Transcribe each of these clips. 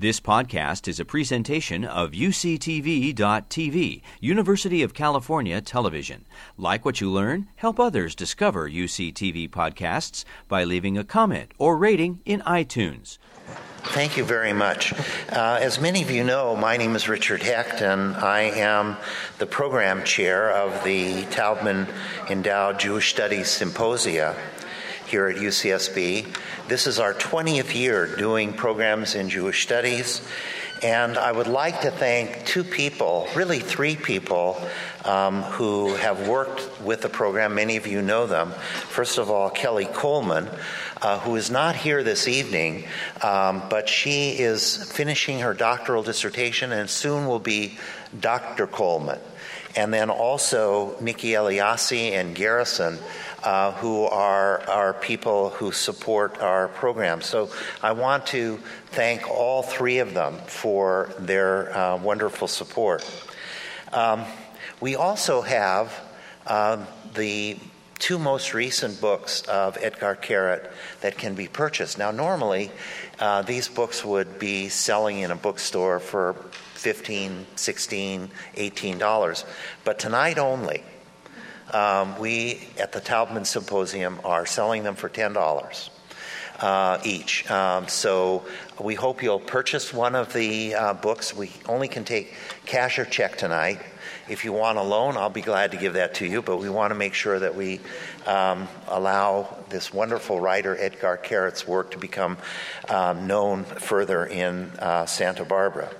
This podcast is a presentation of UCTV.tv, University of California Television. Like what you learn, help others discover UCTV podcasts by leaving a comment or rating in iTunes. Thank you very much. Uh, as many of you know, my name is Richard Hecht, and I am the program chair of the Taubman Endowed Jewish Studies Symposia here at UCSB. This is our 20th year doing programs in Jewish studies. And I would like to thank two people, really three people, um, who have worked with the program. Many of you know them. First of all, Kelly Coleman, uh, who is not here this evening, um, but she is finishing her doctoral dissertation and soon will be Dr. Coleman. And then also Nikki Eliassi and Garrison uh, who are, are people who support our program. So I want to thank all three of them for their uh, wonderful support. Um, we also have uh, the two most recent books of Edgar Keret that can be purchased. Now, normally, uh, these books would be selling in a bookstore for 15 16 $18, but tonight only, um, we at the Taubman Symposium are selling them for $10 uh, each. Um, so we hope you'll purchase one of the uh, books. We only can take cash or check tonight. If you want a loan, I'll be glad to give that to you, but we want to make sure that we um, allow this wonderful writer, Edgar Keret's work, to become um, known further in uh, Santa Barbara.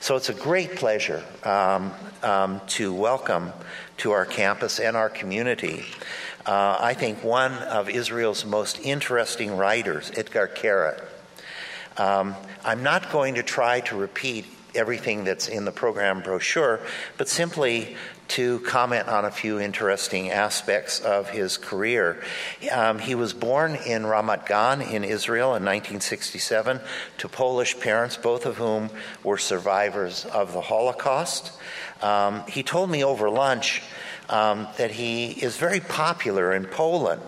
So it's a great pleasure um, um to welcome to our campus and our community. Uh, I think one of Israel's most interesting writers, Edgar Keret. Um, I'm not going to try to repeat everything that's in the program brochure, but simply to comment on a few interesting aspects of his career. Um, he was born in Ramat Gan in Israel in 1967 to Polish parents, both of whom were survivors of the Holocaust. Um, he told me over lunch um, that he is very popular in Poland.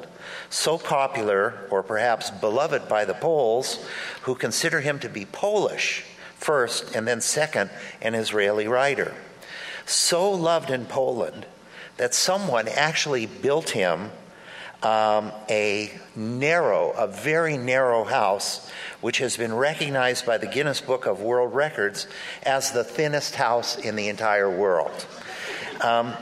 So popular, or perhaps beloved by the Poles, who consider him to be Polish first, and then second, an Israeli writer. So loved in Poland that someone actually built him um, a narrow, a very narrow house, which has been recognized by the Guinness Book of World Records as the thinnest house in the entire world. Um,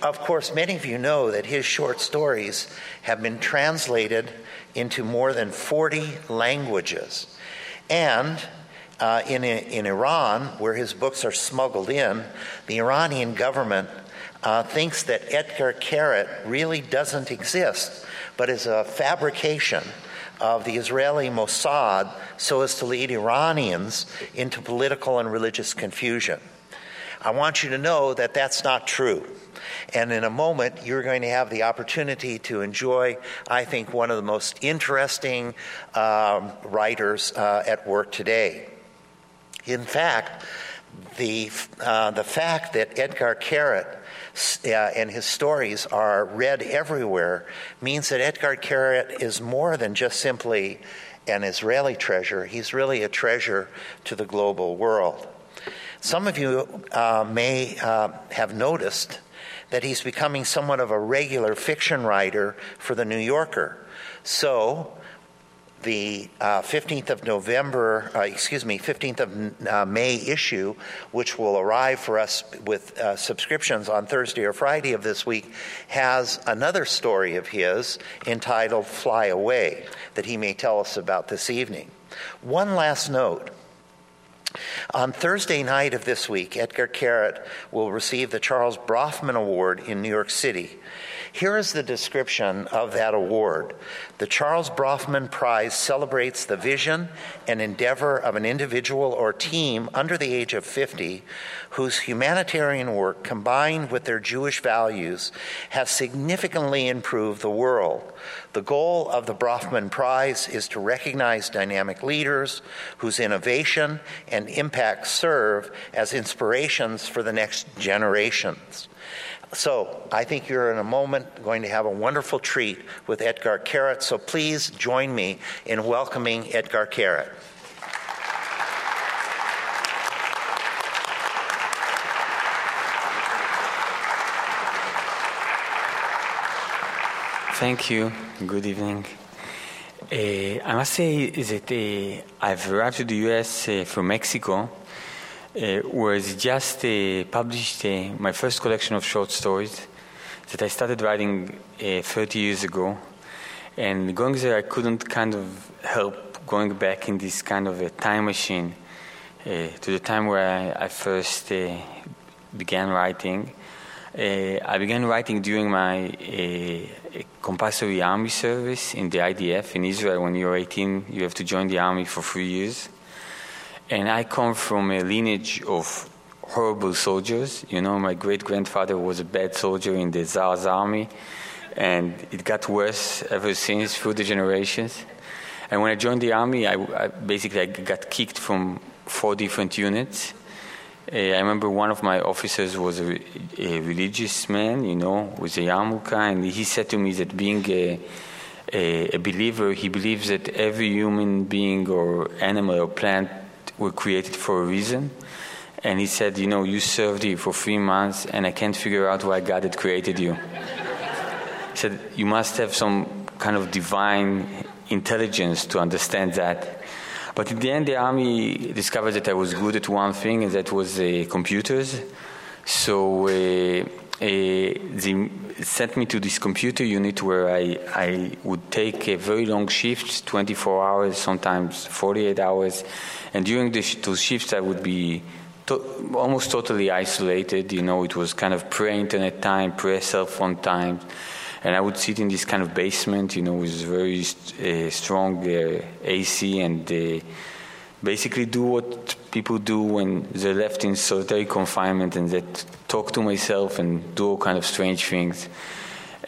of course, many of you know that his short stories have been translated into more than 40 languages. And uh, in, in Iran, where his books are smuggled in, the Iranian government uh, thinks that Edgar Keret really doesn't exist, but is a fabrication of the Israeli Mossad so as to lead Iranians into political and religious confusion. I want you to know that that's not true. And in a moment, you're going to have the opportunity to enjoy, I think, one of the most interesting um, writers uh, at work today. In fact, the, uh, the fact that Edgar Keret uh, and his stories are read everywhere means that Edgar Keret is more than just simply an Israeli treasure. He's really a treasure to the global world. Some of you uh, may uh, have noticed that he's becoming somewhat of a regular fiction writer for The New Yorker. So, the uh, 15th of November, uh, excuse me, 15th of uh, May issue, which will arrive for us with uh, subscriptions on Thursday or Friday of this week, has another story of his entitled Fly Away that he may tell us about this evening. One last note. On Thursday night of this week, Edgar Keret will receive the Charles Bronfman Award in New York City. Here is the description of that award. The Charles Bronfman Prize celebrates the vision and endeavor of an individual or team under the age of 50 whose humanitarian work combined with their Jewish values has significantly improved the world. The goal of the Bronfman Prize is to recognize dynamic leaders whose innovation and impact serve as inspirations for the next generations. So I think you're in a moment going to have a wonderful treat with Edgar Keret. So please join me in welcoming Edgar Keret. Thank you. Good evening. Uh, I must say that uh, I've arrived to the US uh, eh, from Mexico uh, I just uh, published uh, my first collection of short stories that I started writing 30 years ago. And going there, I couldn't kind of help going back in this kind of a time machine to the time where I, I first began writing. Uh, I began writing during my uh, compulsory army service in the IDF in Israel. When you're 18, you have to join the army for three years. And I come from a lineage of horrible soldiers. You know, my great grandfather was a bad soldier in the Tsar's army, and it got worse ever since through the generations. And when I joined the army, I, I basically I got kicked from four different units uh, I remember one of my officers was a, a, religious man, you know, with a yarmulke, and he said to me that being a, a, a, believer, he believes that every human being or animal or plant were created for a reason. And he said, You know, you served here for three months, and I can't figure out why God had created you. he said, You must have some kind of divine intelligence to understand that. But in the end, the army discovered that I was good at one thing, and that was uh, computers. So uh, they sent me to this computer unit where I, I would take a very long shift, 24 hours, sometimes 48 hours. And during the, those shifts, I would be to- almost totally isolated. You know, it was kind of pre internet time, pre cell phone time and I would sit in this kind of basement, you know, with very uh, strong uh, AC and uh, basically do what people do when they're left in solitary confinement and that talk to myself and do all kind of strange things.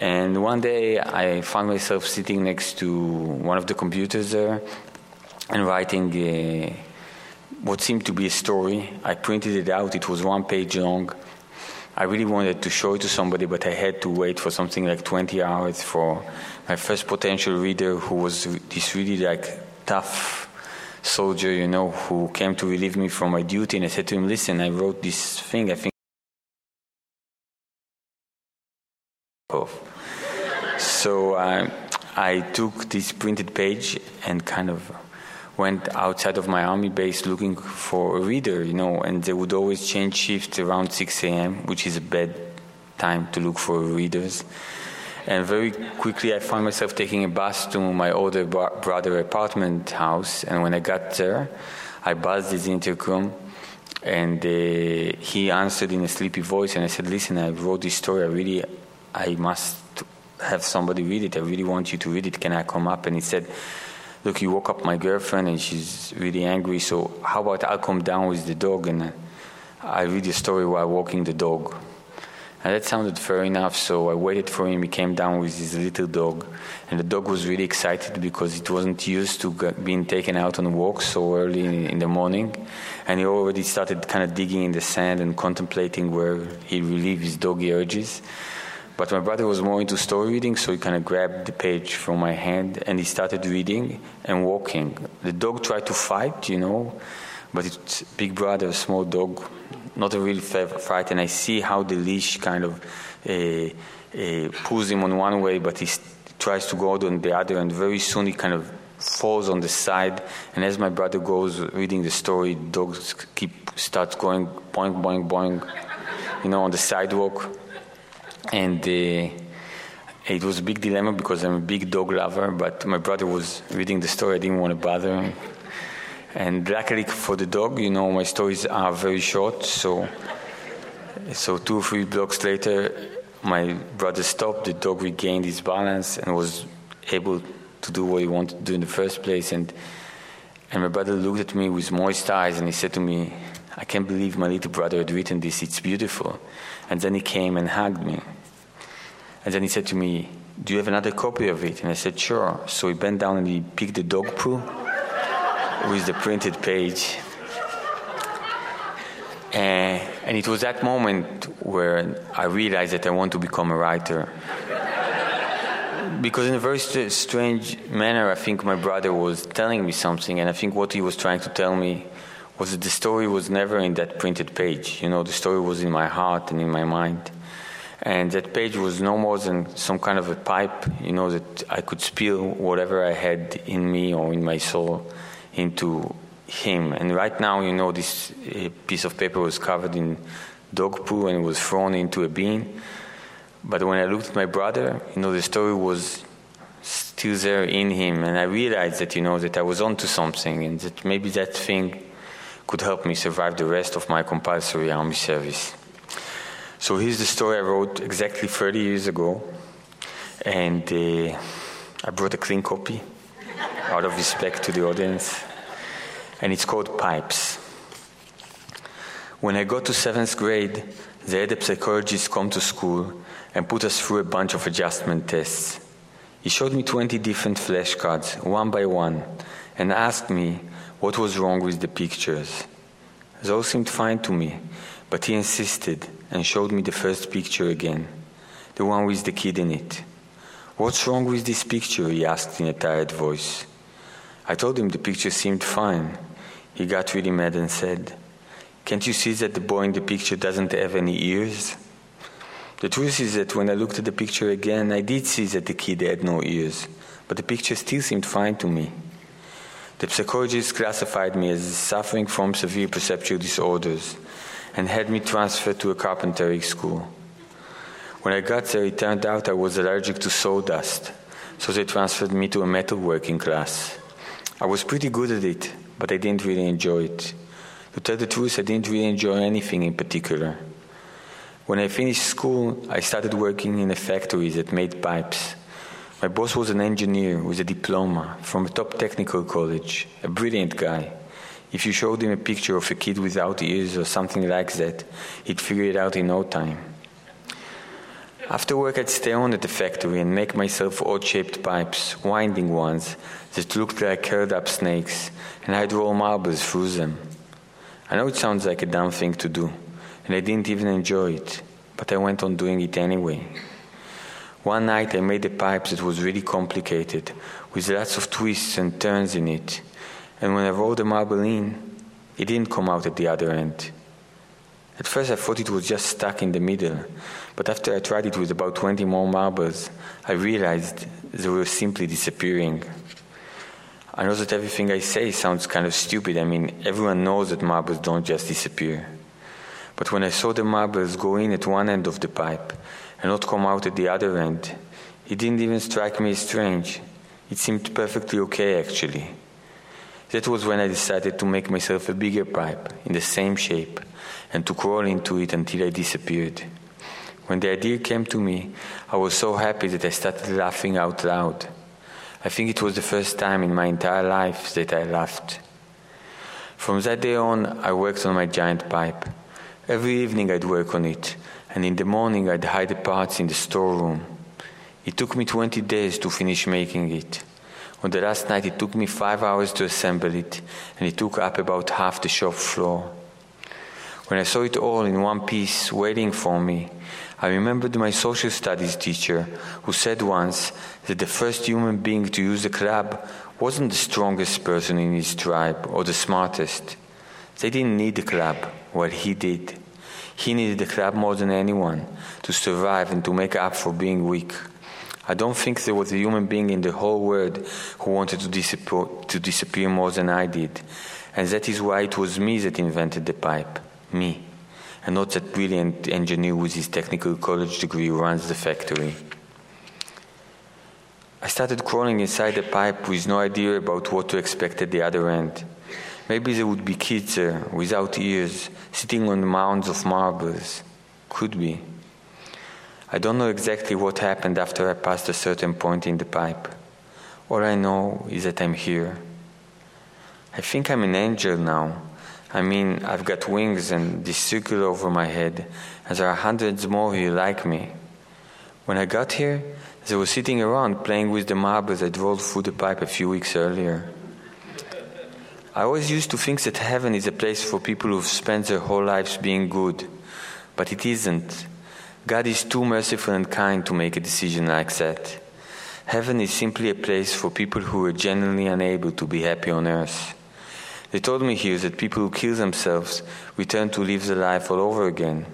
And one day I found myself sitting next to one of the computers there and writing uh, what seemed to be a story. I printed it out, it was one page long I really wanted to show it to somebody, but I had to wait for something like 20 hours for my first potential reader, who was this really like tough soldier, you know, who came to relieve me from my duty. And I said to him, "Listen, I wrote this thing. I think." So uh, I took this printed page and kind of went outside of my army base looking for a reader, you know, and they would always change shifts around 6 a.m., which is a bad time to look for readers. And very quickly, I found myself taking a bus to my older brother apartment house. And when I got there, I buzzed his intercom, and uh, he answered in a sleepy voice. And I said, "Listen, I wrote this story. I really, I must have somebody read it. I really want you to read it. Can I come up?" And he said look, you woke up my girlfriend and she's really angry, so how about I'll come down with the dog and I read the story while walking the dog. And that sounded fair enough, so I waited for him. He came down with his little dog, and the dog was really excited because it wasn't used to being taken out on walks so early in the morning. And he already started kind of digging in the sand and contemplating where he relieve his doggy urges. But my brother was more into story reading, so he kind of grabbed the page from my hand and he started reading and walking. The dog tried to fight, you know, but it's big brother, small dog, not a real fight. And I see how the leash kind of uh, uh, pulls him on one way, but he tries to go on the other, and very soon he kind of falls on the side. And as my brother goes reading the story, dogs keep starts going boing, boing, boing, you know, on the sidewalk and uh, it was a big dilemma because I'm a big dog lover, but my brother was reading the story. I didn't want to bother him. And luckily for the dog, you know, my stories are very short. So, so two or three blocks later, my brother stopped. The dog regained his balance and was able to do what he wanted to do in the first place. And and my brother looked at me with moist eyes and he said to me, "I can't believe my little brother had written this. It's beautiful." And then he came and hugged me. And then he said to me, Do you have another copy of it? And I said, Sure. So he bent down and he picked the dog poo with the printed page. And, and it was that moment where I realized that I want to become a writer. because in a very st- strange manner, I think my brother was telling me something, and I think what he was trying to tell me was that the story was never in that printed page. You know, the story was in my heart and in my mind. And that page was no more than some kind of a pipe, you know, that I could spill whatever I had in me or in my soul into him. And right now, you know, this uh, piece of paper was covered in dog poo and was thrown into a bin. But when I looked at my brother, you know, the story was still there in him, and I realized that, you know, that I was onto something, and that maybe that thing could help me survive the rest of my compulsory army service. So here's the story I wrote exactly 30 years ago, and uh, I brought a clean copy out of respect to the audience, and it's called Pipes. When I got to seventh grade, they had a psychologist come to school and put us through a bunch of adjustment tests. He showed me 20 different flashcards, one by one, and asked me what was wrong with the pictures. Those seemed fine to me, but he insisted and showed me the first picture again, the one with the kid in it. What's wrong with this picture? he asked in a tired voice. I told him the picture seemed fine. He got really mad and said, Can't you see that the boy in the picture doesn't have any ears? The truth is that when I looked at the picture again, I did see that the kid had no ears, but the picture still seemed fine to me. The psychologist classified me as suffering from severe perceptual disorders and had me transferred to a carpentry school. When I got there, it turned out I was allergic to sawdust, so they transferred me to a metalworking class. I was pretty good at it, but I didn't really enjoy it. To tell the truth, I didn't really enjoy anything in particular. When I finished school, I started working in a factory that made pipes. My boss was an engineer with a diploma from a top technical college, a brilliant guy. If you showed him a picture of a kid without ears or something like that, he'd figure it out in no time. After work, I'd stay on at the factory and make myself odd shaped pipes, winding ones that looked like curled up snakes, and I'd roll marbles through them. I know it sounds like a dumb thing to do, and I didn't even enjoy it, but I went on doing it anyway. One night I made a pipe that was really complicated, with lots of twists and turns in it, and when I rolled the marble in, it didn't come out at the other end. At first I thought it was just stuck in the middle, but after I tried it with about 20 more marbles, I realized they were simply disappearing. I know that everything I say sounds kind of stupid. I mean, everyone knows that marbles don't just disappear. But when I saw the marbles go in at one end of the pipe and not come out at the other end, it didn't even strike me as strange. It seemed perfectly okay, actually. That was when I decided to make myself a bigger pipe in the same shape and to crawl into it until I disappeared. When the idea came to me, I was so happy that I started laughing out loud. I think it was the first time in my entire life that I laughed. From that day on, I worked on my giant pipe. Every evening I'd work on it, and in the morning I'd hide the parts in the storeroom. It took me 20 days to finish making it. On the last night, it took me five hours to assemble it, and it took up about half the shop floor. When I saw it all in one piece waiting for me, I remembered my social studies teacher who said once that the first human being to use a club wasn't the strongest person in his tribe or the smartest. They didn't need the club, what he did. He needed the club more than anyone to survive and to make up for being weak. I don't think there was a human being in the whole world who wanted to disappear, to disappear more than I did. And that is why it was me that invented the pipe. Me. And not that brilliant engineer with his technical college degree runs the factory. I started crawling inside the pipe with no idea about what to expect at the other end. Maybe there would be kids there, without ears, sitting on mounds of marbles. Could be. I don't know exactly what happened after I passed a certain point in the pipe. All I know is that I'm here. I think I'm an angel now. I mean, I've got wings and this circle over my head, and there are hundreds more here like me. When I got here, they were sitting around playing with the marbles I'd rolled through the pipe a few weeks earlier. I always used to think that heaven is a place for people who've spent their whole lives being good, but it isn't. God is too merciful and kind to make a decision like that. Heaven is simply a place for people who are genuinely unable to be happy on earth. They told me here that people who kill themselves return to live the life all over again.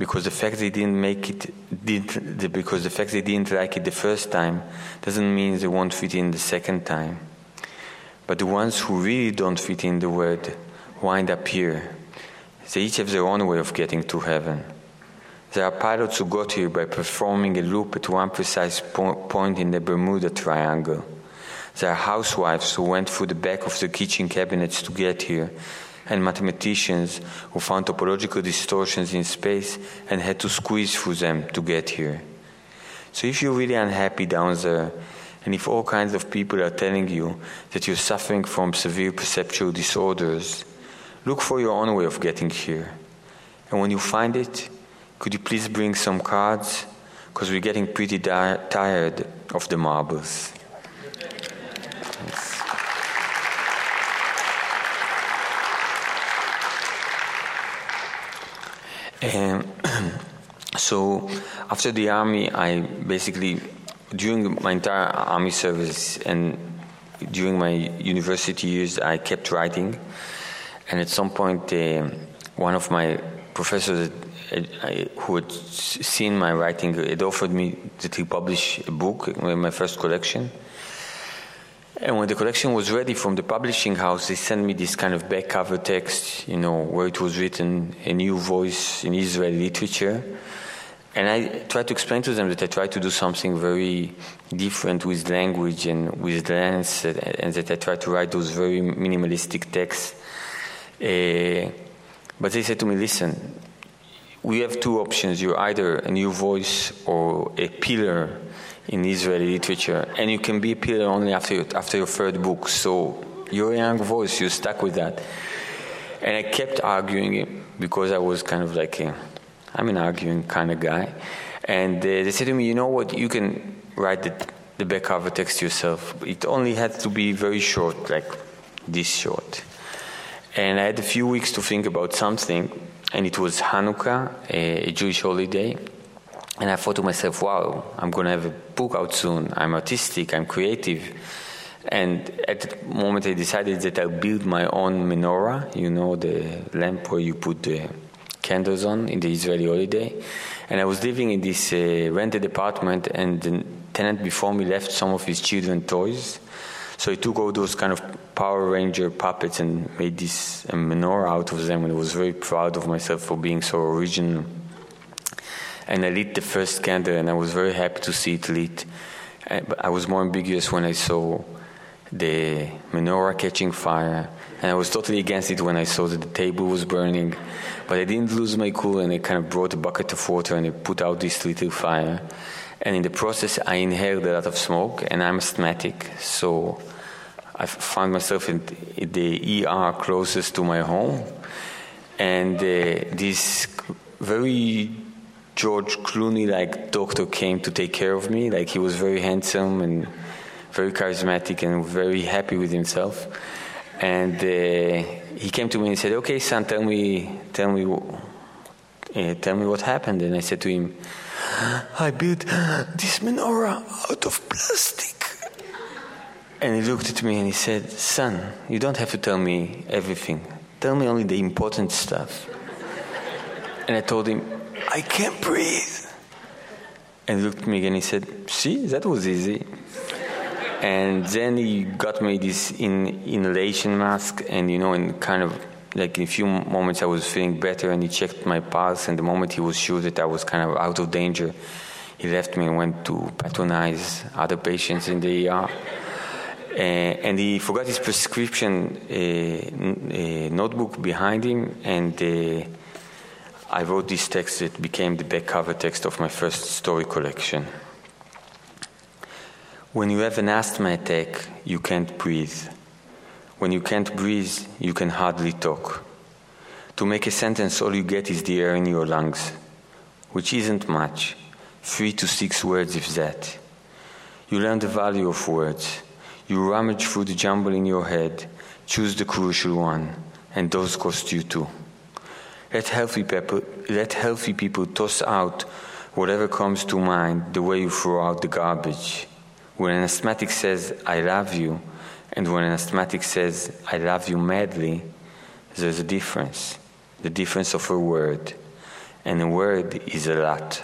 because the fact they didn't make it did because the fact they didn't like it the first time doesn't mean they won't fit in the second time. But the ones who really don't fit in the word wind up here. They each have their own way of getting to heaven. There are pilots who got here by performing a loop at one precise po- point in the Bermuda Triangle. There are housewives who went through the back of the kitchen cabinets to get here, and mathematicians who found topological distortions in space and had to squeeze through them to get here. So if you're really unhappy down there, and if all kinds of people are telling you that you're suffering from severe perceptual disorders, look for your own way of getting here. And when you find it, could you please bring some cards? Because we're getting pretty di- tired of the marbles. And so after the army, I basically during my entire army service and during my university years, I kept writing. And at some point, uh, one of my professors uh, who had seen my writing had offered me he publish a book, my first collection. And when the collection was ready from the publishing house, they sent me this kind of back cover text, you know, where it was written, a new voice in Israeli literature. And I tried to explain to them that I tried to do something very different with language and with lens, and that I tried to write those very minimalistic texts. Uh, but they said to me, listen, we have two options. You're either a new voice or a pillar in Israeli literature, and you can be a pillar only after, your, after your third book. So you're a young voice, you're stuck with that. And I kept arguing it because I was kind of like a I'm an arguing kind of guy. And uh, they said to me, you know what, you can write the, the back cover text yourself. It only had to be very short, like this short. And I had a few weeks to think about something, and it was Hanukkah, a Jewish holiday. And I thought to myself, wow, I'm going to have a book out soon. I'm artistic, I'm creative. And at the moment, I decided that I'll build my own menorah, you know, the lamp where you put the candles on in the Israeli holiday. And I was living in this uh, rented apartment, and the tenant before me left some of his children toys. So I took all those kind of Power Ranger puppets and made this menorah out of them, and I was very proud of myself for being so original. And I lit the first candle, and I was very happy to see it lit. But I was more ambiguous when I saw the menorah catching fire, and I was totally against it when I saw that the table was burning. But I didn't lose my cool and I kind of brought a bucket of water and I put out this little fire. And in the process, I inhaled a lot of smoke and I'm asthmatic. So I found myself in the ER closest to my home. And uh, this very George Clooney like doctor came to take care of me. Like he was very handsome and very charismatic and very happy with himself. And uh, he came to me and said, "Okay, son, tell me, tell me, uh, tell me what happened." And I said to him, "I built this menorah out of plastic." And he looked at me and he said, "Son, you don't have to tell me everything. Tell me only the important stuff." And I told him, "I can't breathe." And he looked at me again and he said, "See, that was easy." and then he got me this in, inhalation mask and you know in kind of like in a few moments i was feeling better and he checked my pulse and the moment he was sure that i was kind of out of danger he left me and went to patronize other patients in the ER. Uh, and he forgot his prescription uh, uh, notebook behind him, and I wrote this text that became the back cover text of my first story collection. When you have an asthma attack, you can't breathe. When you can't breathe, you can hardly talk. To make a sentence, all you get is the air in your lungs, which isn't much three to six words, if that. You learn the value of words. You rummage through the jumble in your head, choose the crucial one, and those cost you too. Let healthy people, let healthy people toss out whatever comes to mind the way you throw out the garbage. When an asthmatic says, I love you, and when an asthmatic says, I love you madly, there's a difference. The difference of a word. and a word is a lot.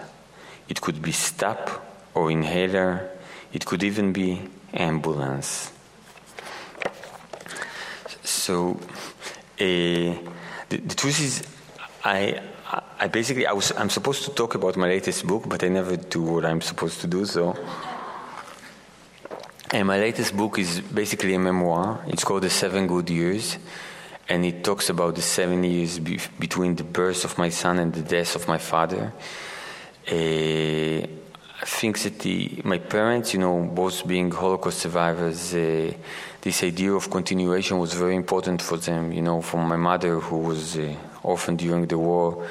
It could be stop or inhaler, it could even be ambulance. So, uh, the, the truth is, I, I basically I was I'm supposed to talk about my latest book, but I never do what I'm supposed to do. So, and my latest book is basically a memoir. It's called The Seven Good Years, and it talks about the seven years be- between the birth of my son and the death of my father. Uh, I think that the, my parents, you know, both being Holocaust survivors, uh, this idea of continuation was very important for them. You know, for my mother, who was uh, orphaned during the war,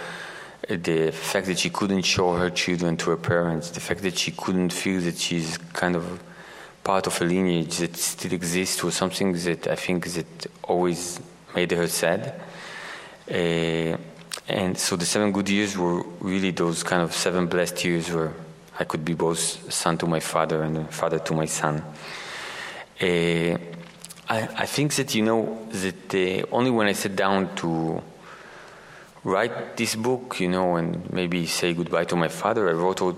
the fact that she couldn't show her children to her parents, the fact that she couldn't feel that she's kind of part of a lineage that still exists was something that I think that always made her sad. Uh, and so the seven good years were really those kind of seven blessed years where I could be both son to my father and father to my son. Uh, I, I, think that you know that uh, only when I sat down to write this book, you know, and maybe say goodbye to my father, I wrote all,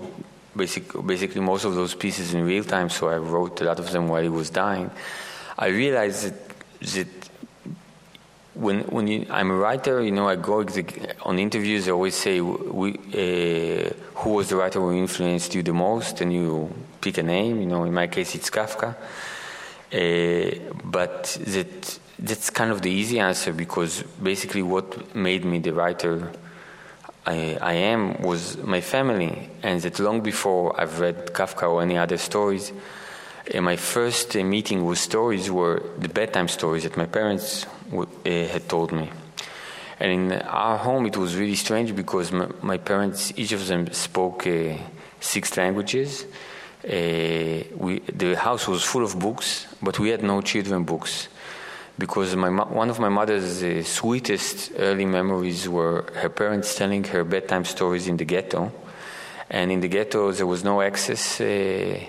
basic, basically most of those pieces in real time. So I wrote a lot of them while he was dying. I realized that, that when when you, I'm a writer, you know, I go on interviews. I always say, we, uh, "Who was the writer who influenced you the most?" And you pick a name. You know, in my case, it's Kafka. Uh, but that that's kind of the easy answer because basically, what made me the writer I, I am was my family, and that long before I've read Kafka or any other stories. Uh, my first uh, meeting with stories were the bedtime stories that my parents uh, had told me. And in our home, it was really strange because my, my parents, each of them spoke uh, six languages. Uh, we, the house was full of books, but we had no children books because my, one of my mother's uh, sweetest early memories were her parents telling her bedtime stories in the ghetto. And in the ghetto, there was no access uh,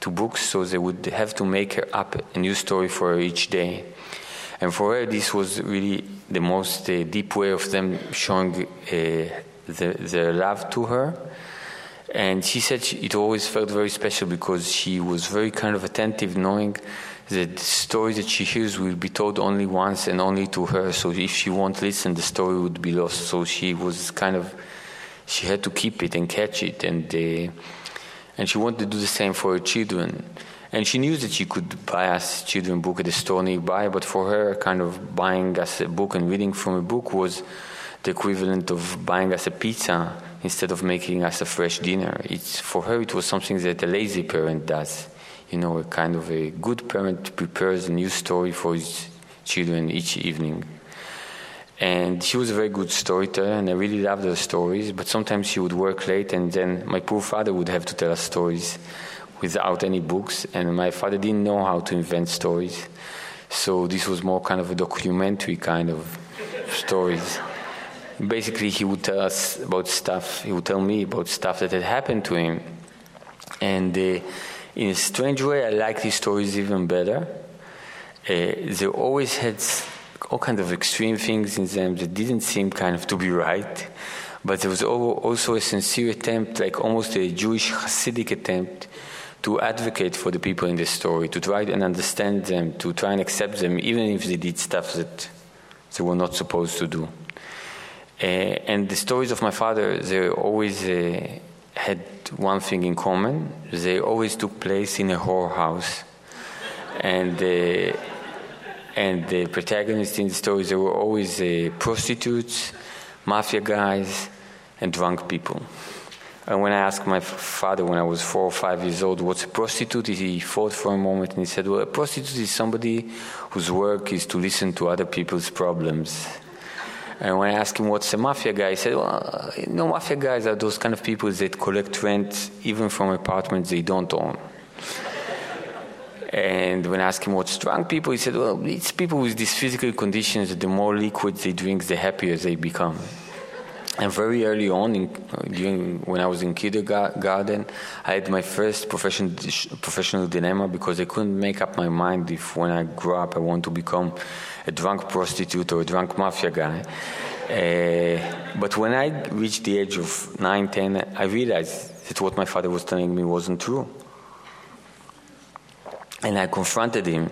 to books, so they would have to make up a new story for her each day. And for her, this was really the most uh, deep way of them showing uh, the, their love to her. And she said she, it always felt very special because she was very kind of attentive, knowing the story that she hears will be told only once and only to her. So if she won't listen, the story would be lost. So she was kind of, she had to keep it and catch it. And, uh, and she wanted to do the same for her children. And she knew that she could buy us children book at the store nearby, but for her, kind of buying us a book and reading from a book was the equivalent of buying us a pizza instead of making us a fresh dinner. It's, for her, it was something that a lazy parent does. You know, a kind of a good parent prepares a new story for his children each evening. And she was a very good storyteller, and I really loved her stories. But sometimes she would work late, and then my poor father would have to tell us stories without any books, and my father didn't know how to invent stories. So this was more kind of a documentary kind of stories. Basically, he would tell us about stuff, he would tell me about stuff that had happened to him. And uh, in a strange way, I like these stories even better. Uh, they always had all kinds of extreme things in them that didn't seem kind of to be right. But there was also a sincere attempt, like almost a Jewish Hasidic attempt, to advocate for the people in the story, to try and understand them, to try and accept them, even if they did stuff that they were not supposed to do. Uh, and the stories of my father, they always uh, had one thing in common. They always took place in a whorehouse. And, uh, and the protagonists in the stories, they were always uh, prostitutes, mafia guys, and drunk people. And when I asked my father when I was four or five years old, what's a prostitute? He thought for a moment and he said, Well, a prostitute is somebody whose work is to listen to other people's problems. And when I asked him what's a mafia guy, he said, Well, you know, mafia guys are those kind of people that collect rent even from apartments they don't own. And when I asked him what's drunk people, he said, Well, it's people with these physical conditions that the more liquid they drink, the happier they become. And very early on, in, during when I was in kindergarten, I had my first profession, professional dilemma because I couldn't make up my mind if when I grow up I want to become a drunk prostitute or a drunk mafia guy. Uh, but when I reached the age of 9, 10, I realized that what my father was telling me wasn't true. And I confronted him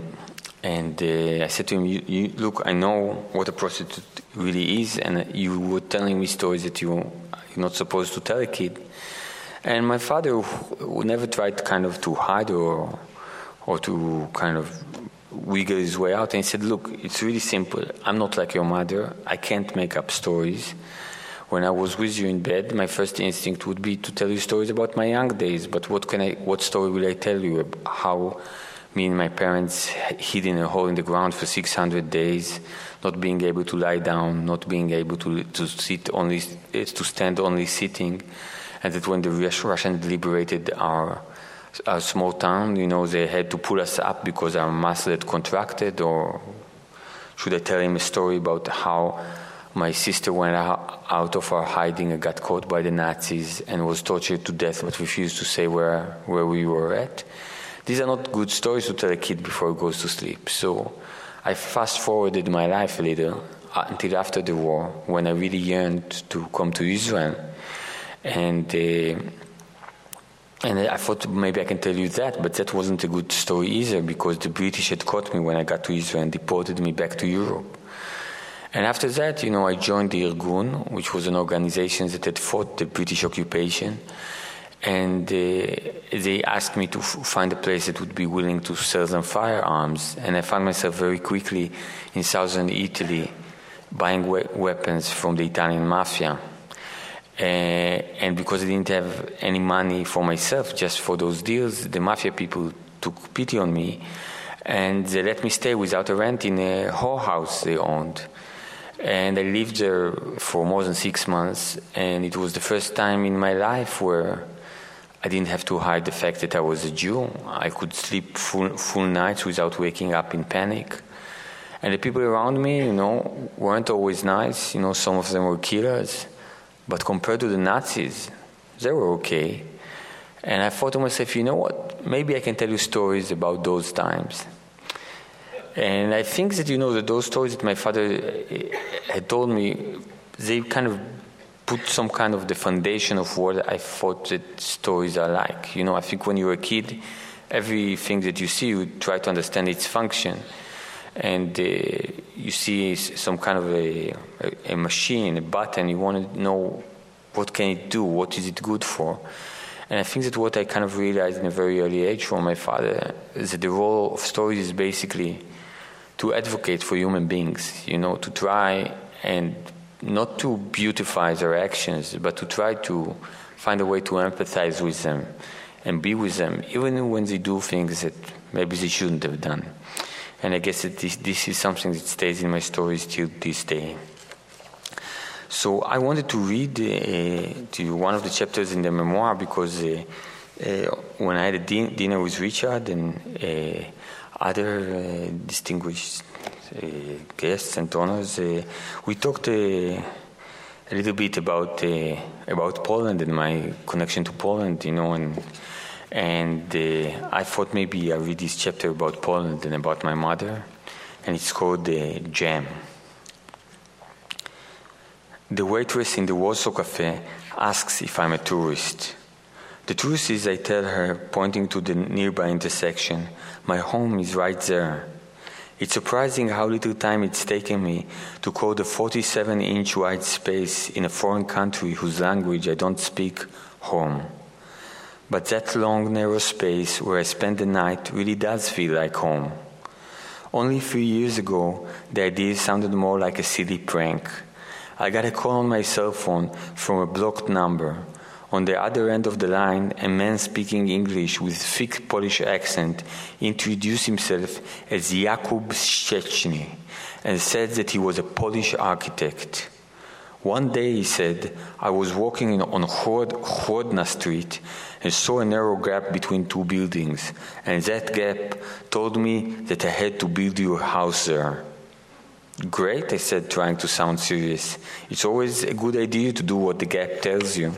and uh, I said to him, you, you, Look, I know what a prostitute really is, and you were telling me stories that you, you're not supposed to tell a kid. And my father never tried kind of to hide or, or to kind of his way out. And he said, Look, it's really simple. I'm not like your mother. I can't make up stories. When I was with you in bed, my first instinct would be to tell you stories about my young days. But what can I? What story will I tell you? How me and my parents hid in a hole in the ground for 600 days, not being able to lie down, not being able to to sit only eh, to stand only sitting, and that when the Russians liberated our a small town, you know, they had to pull us up because our muscle had contracted, or should I tell him a story about how my sister went out of our hiding and got caught by the Nazis and was tortured to death, but refused to say where, where we were at? These are not good stories to tell a kid before he goes to sleep. So I fast forwarded my life a little uh, until after the war, when I really yearned to come to Israel. And uh, and I thought maybe I can tell you that, but that wasn't a good story either because the British had caught me when I got to Israel and deported me back to Europe. And after that, you know, I joined the Irgun, which was an organization that had fought the British occupation. And uh, they asked me to f- find a place that would be willing to sell them firearms. And I found myself very quickly in southern Italy buying we- weapons from the Italian mafia. Uh, and because I didn't have any money for myself, just for those deals, the mafia people took pity on me and they let me stay without a rent in a whorehouse they owned. And I lived there for more than six months, and it was the first time in my life where I didn't have to hide the fact that I was a Jew. I could sleep full, full nights without waking up in panic. And the people around me, you know, weren't always nice. You know, some of them were killers. But compared to the Nazis, they were okay. And I thought to myself, you know what? Maybe I can tell you stories about those times. And I think that, you know, that those stories that my father eh, had told me, they kind of put some kind of the foundation of what I thought that stories are like. You know, I think when you're a kid, everything that you see, you try to understand its function. And uh, you see some kind of a, a, a machine, a button, you want to know what can it do, what is it good for. And I think that what I kind of realized in a very early age from my father is that the role of stories is basically to advocate for human beings, you know, to try and not to beautify their actions, but to try to find a way to empathize with them and be with them, even when they do things that maybe they shouldn't have done. And I guess that this, this is something that stays in my stories till this day. So I wanted to read uh, to you one of the chapters in the memoir because uh, uh, when I had a din- dinner with Richard and uh, other uh, distinguished uh, guests and donors, we talked a little bit about about Poland and my connection to Poland, you know, and and uh, I thought maybe I read this chapter about Poland and about my mother, and it's called uh, Jam. The waitress in the Warsaw Cafe asks if I'm a tourist. The truth is, I tell her, pointing to the nearby intersection, my home is right there. It's surprising how little time it's taken me to code a 47 inch wide space in a foreign country whose language I don't speak home. But that long, narrow space where I spend the night really does feel like home. Only a few years ago, the idea sounded more like a silly prank I got a call on my cell phone from a blocked number. On the other end of the line, a man speaking English with thick Polish accent introduced himself as Jakub Szczesny and said that he was a Polish architect. One day, he said, I was walking on Chłodna Street and saw a narrow gap between two buildings, and that gap told me that I had to build your house there. Great, I said, trying to sound serious. It's always a good idea to do what the gap tells you.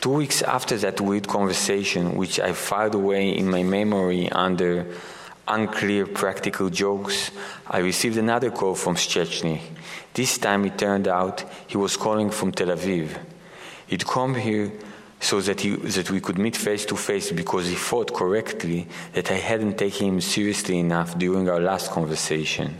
Two weeks after that weird conversation, which I filed away in my memory under unclear practical jokes, I received another call from Szczesny. This time it turned out he was calling from Tel Aviv. He'd come here so that, he, that we could meet face to face because he thought correctly that I hadn't taken him seriously enough during our last conversation.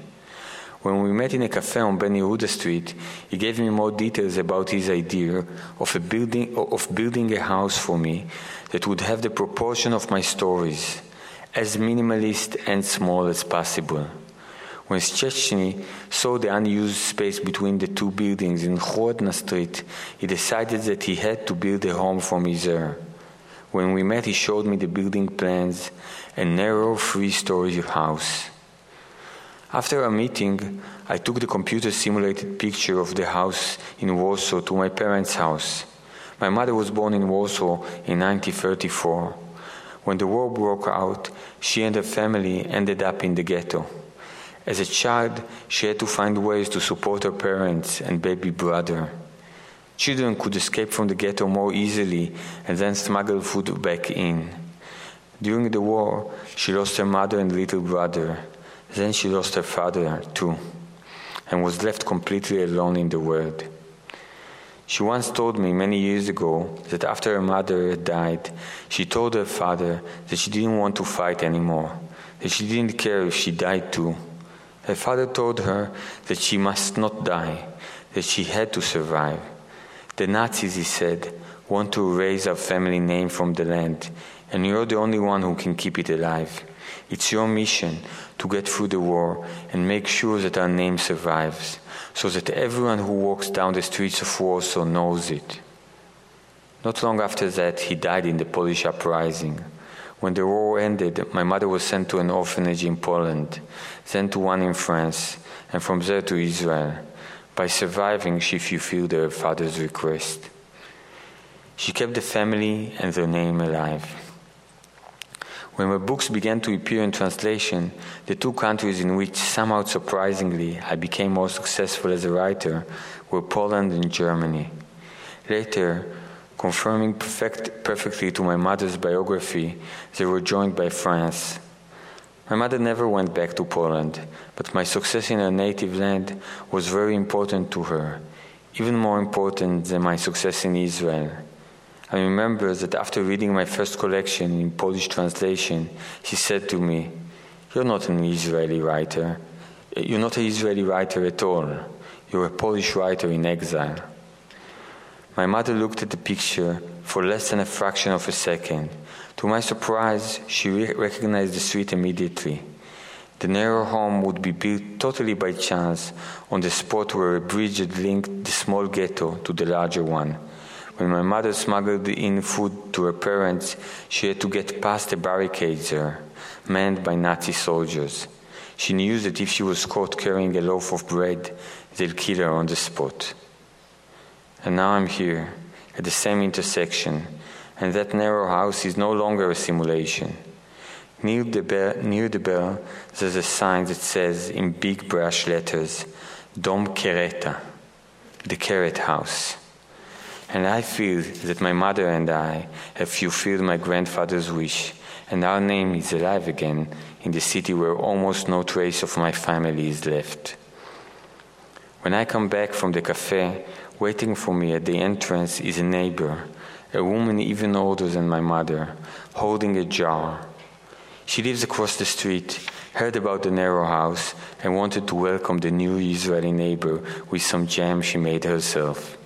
When we met in a cafe on Ben Yehuda Street, he gave me more details about his idea of, a building, of building a house for me that would have the proportion of my stories, as minimalist and small as possible. When Szczesny saw the unused space between the two buildings in Chodna Street, he decided that he had to build a home for me there. When we met, he showed me the building plans, a narrow three-story house. After our meeting, I took the computer simulated picture of the house in Warsaw to my parents' house. My mother was born in Warsaw in 1934. When the war broke out, she and her family ended up in the ghetto. As a child, she had to find ways to support her parents and baby brother. Children could escape from the ghetto more easily and then smuggle food back in. During the war, she lost her mother and little brother. Then she lost her father too, and was left completely alone in the world. She once told me many years ago that after her mother had died, she told her father that she didn't want to fight anymore, that she didn't care if she died too. Her father told her that she must not die, that she had to survive. The Nazis, he said, want to erase our family name from the land, and you're the only one who can keep it alive. It's your mission to get through the war and make sure that our name survives, so that everyone who walks down the streets of Warsaw knows it. Not long after that, he died in the Polish uprising. When the war ended, my mother was sent to an orphanage in Poland, then to one in France, and from there to Israel. By surviving, she fulfilled her father's request. She kept the family and their name alive. When my books began to appear in translation, the two countries in which, somehow surprisingly, I became more successful as a writer were Poland and Germany. Later, confirming perfect, perfectly to my mother's biography, they were joined by France. My mother never went back to Poland, but my success in her native land was very important to her, even more important than my success in Israel. I remember that after reading my first collection in Polish translation, she said to me, You're not an Israeli writer. You're not an Israeli writer at all. You're a Polish writer in exile. My mother looked at the picture for less than a fraction of a second. To my surprise, she re- recognized the street immediately. The narrow home would be built totally by chance on the spot where a bridge had linked the small ghetto to the larger one. When my mother smuggled in food to her parents, she had to get past the barricades there, manned by Nazi soldiers. She knew that if she was caught carrying a loaf of bread, they'd kill her on the spot. And now I'm here, at the same intersection, and that narrow house is no longer a simulation. Near the, bell, near the bell, there's a sign that says in big brass letters, Dom Kereta, the Keret House. And I feel that my mother and I have fulfilled my grandfather's wish, and our name is alive again in the city where almost no trace of my family is left. When I come back from the cafe, waiting for me at the entrance is a neighbor, a woman even older than my mother, holding a jar. She lives across the street, heard about the narrow house, and wanted to welcome the new Israeli neighbor with some jam she made herself.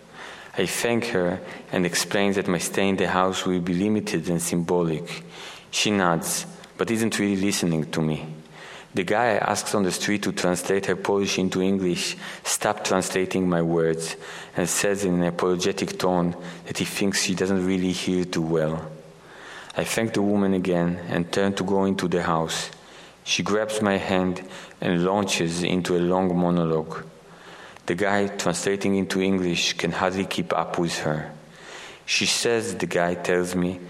I thank her and explain that my stay in the house will be limited and symbolic. She nods, but isn't really listening to me. The guy I on the street to translate her Polish into English stopped translating my words and says in an apologetic tone that he thinks she doesn't really hear too well. I thank the woman again and turn to go into the house. She grabs my hand and launches into a long monologue. The guy translating into English can hardly keep up with her. She says, the guy tells me,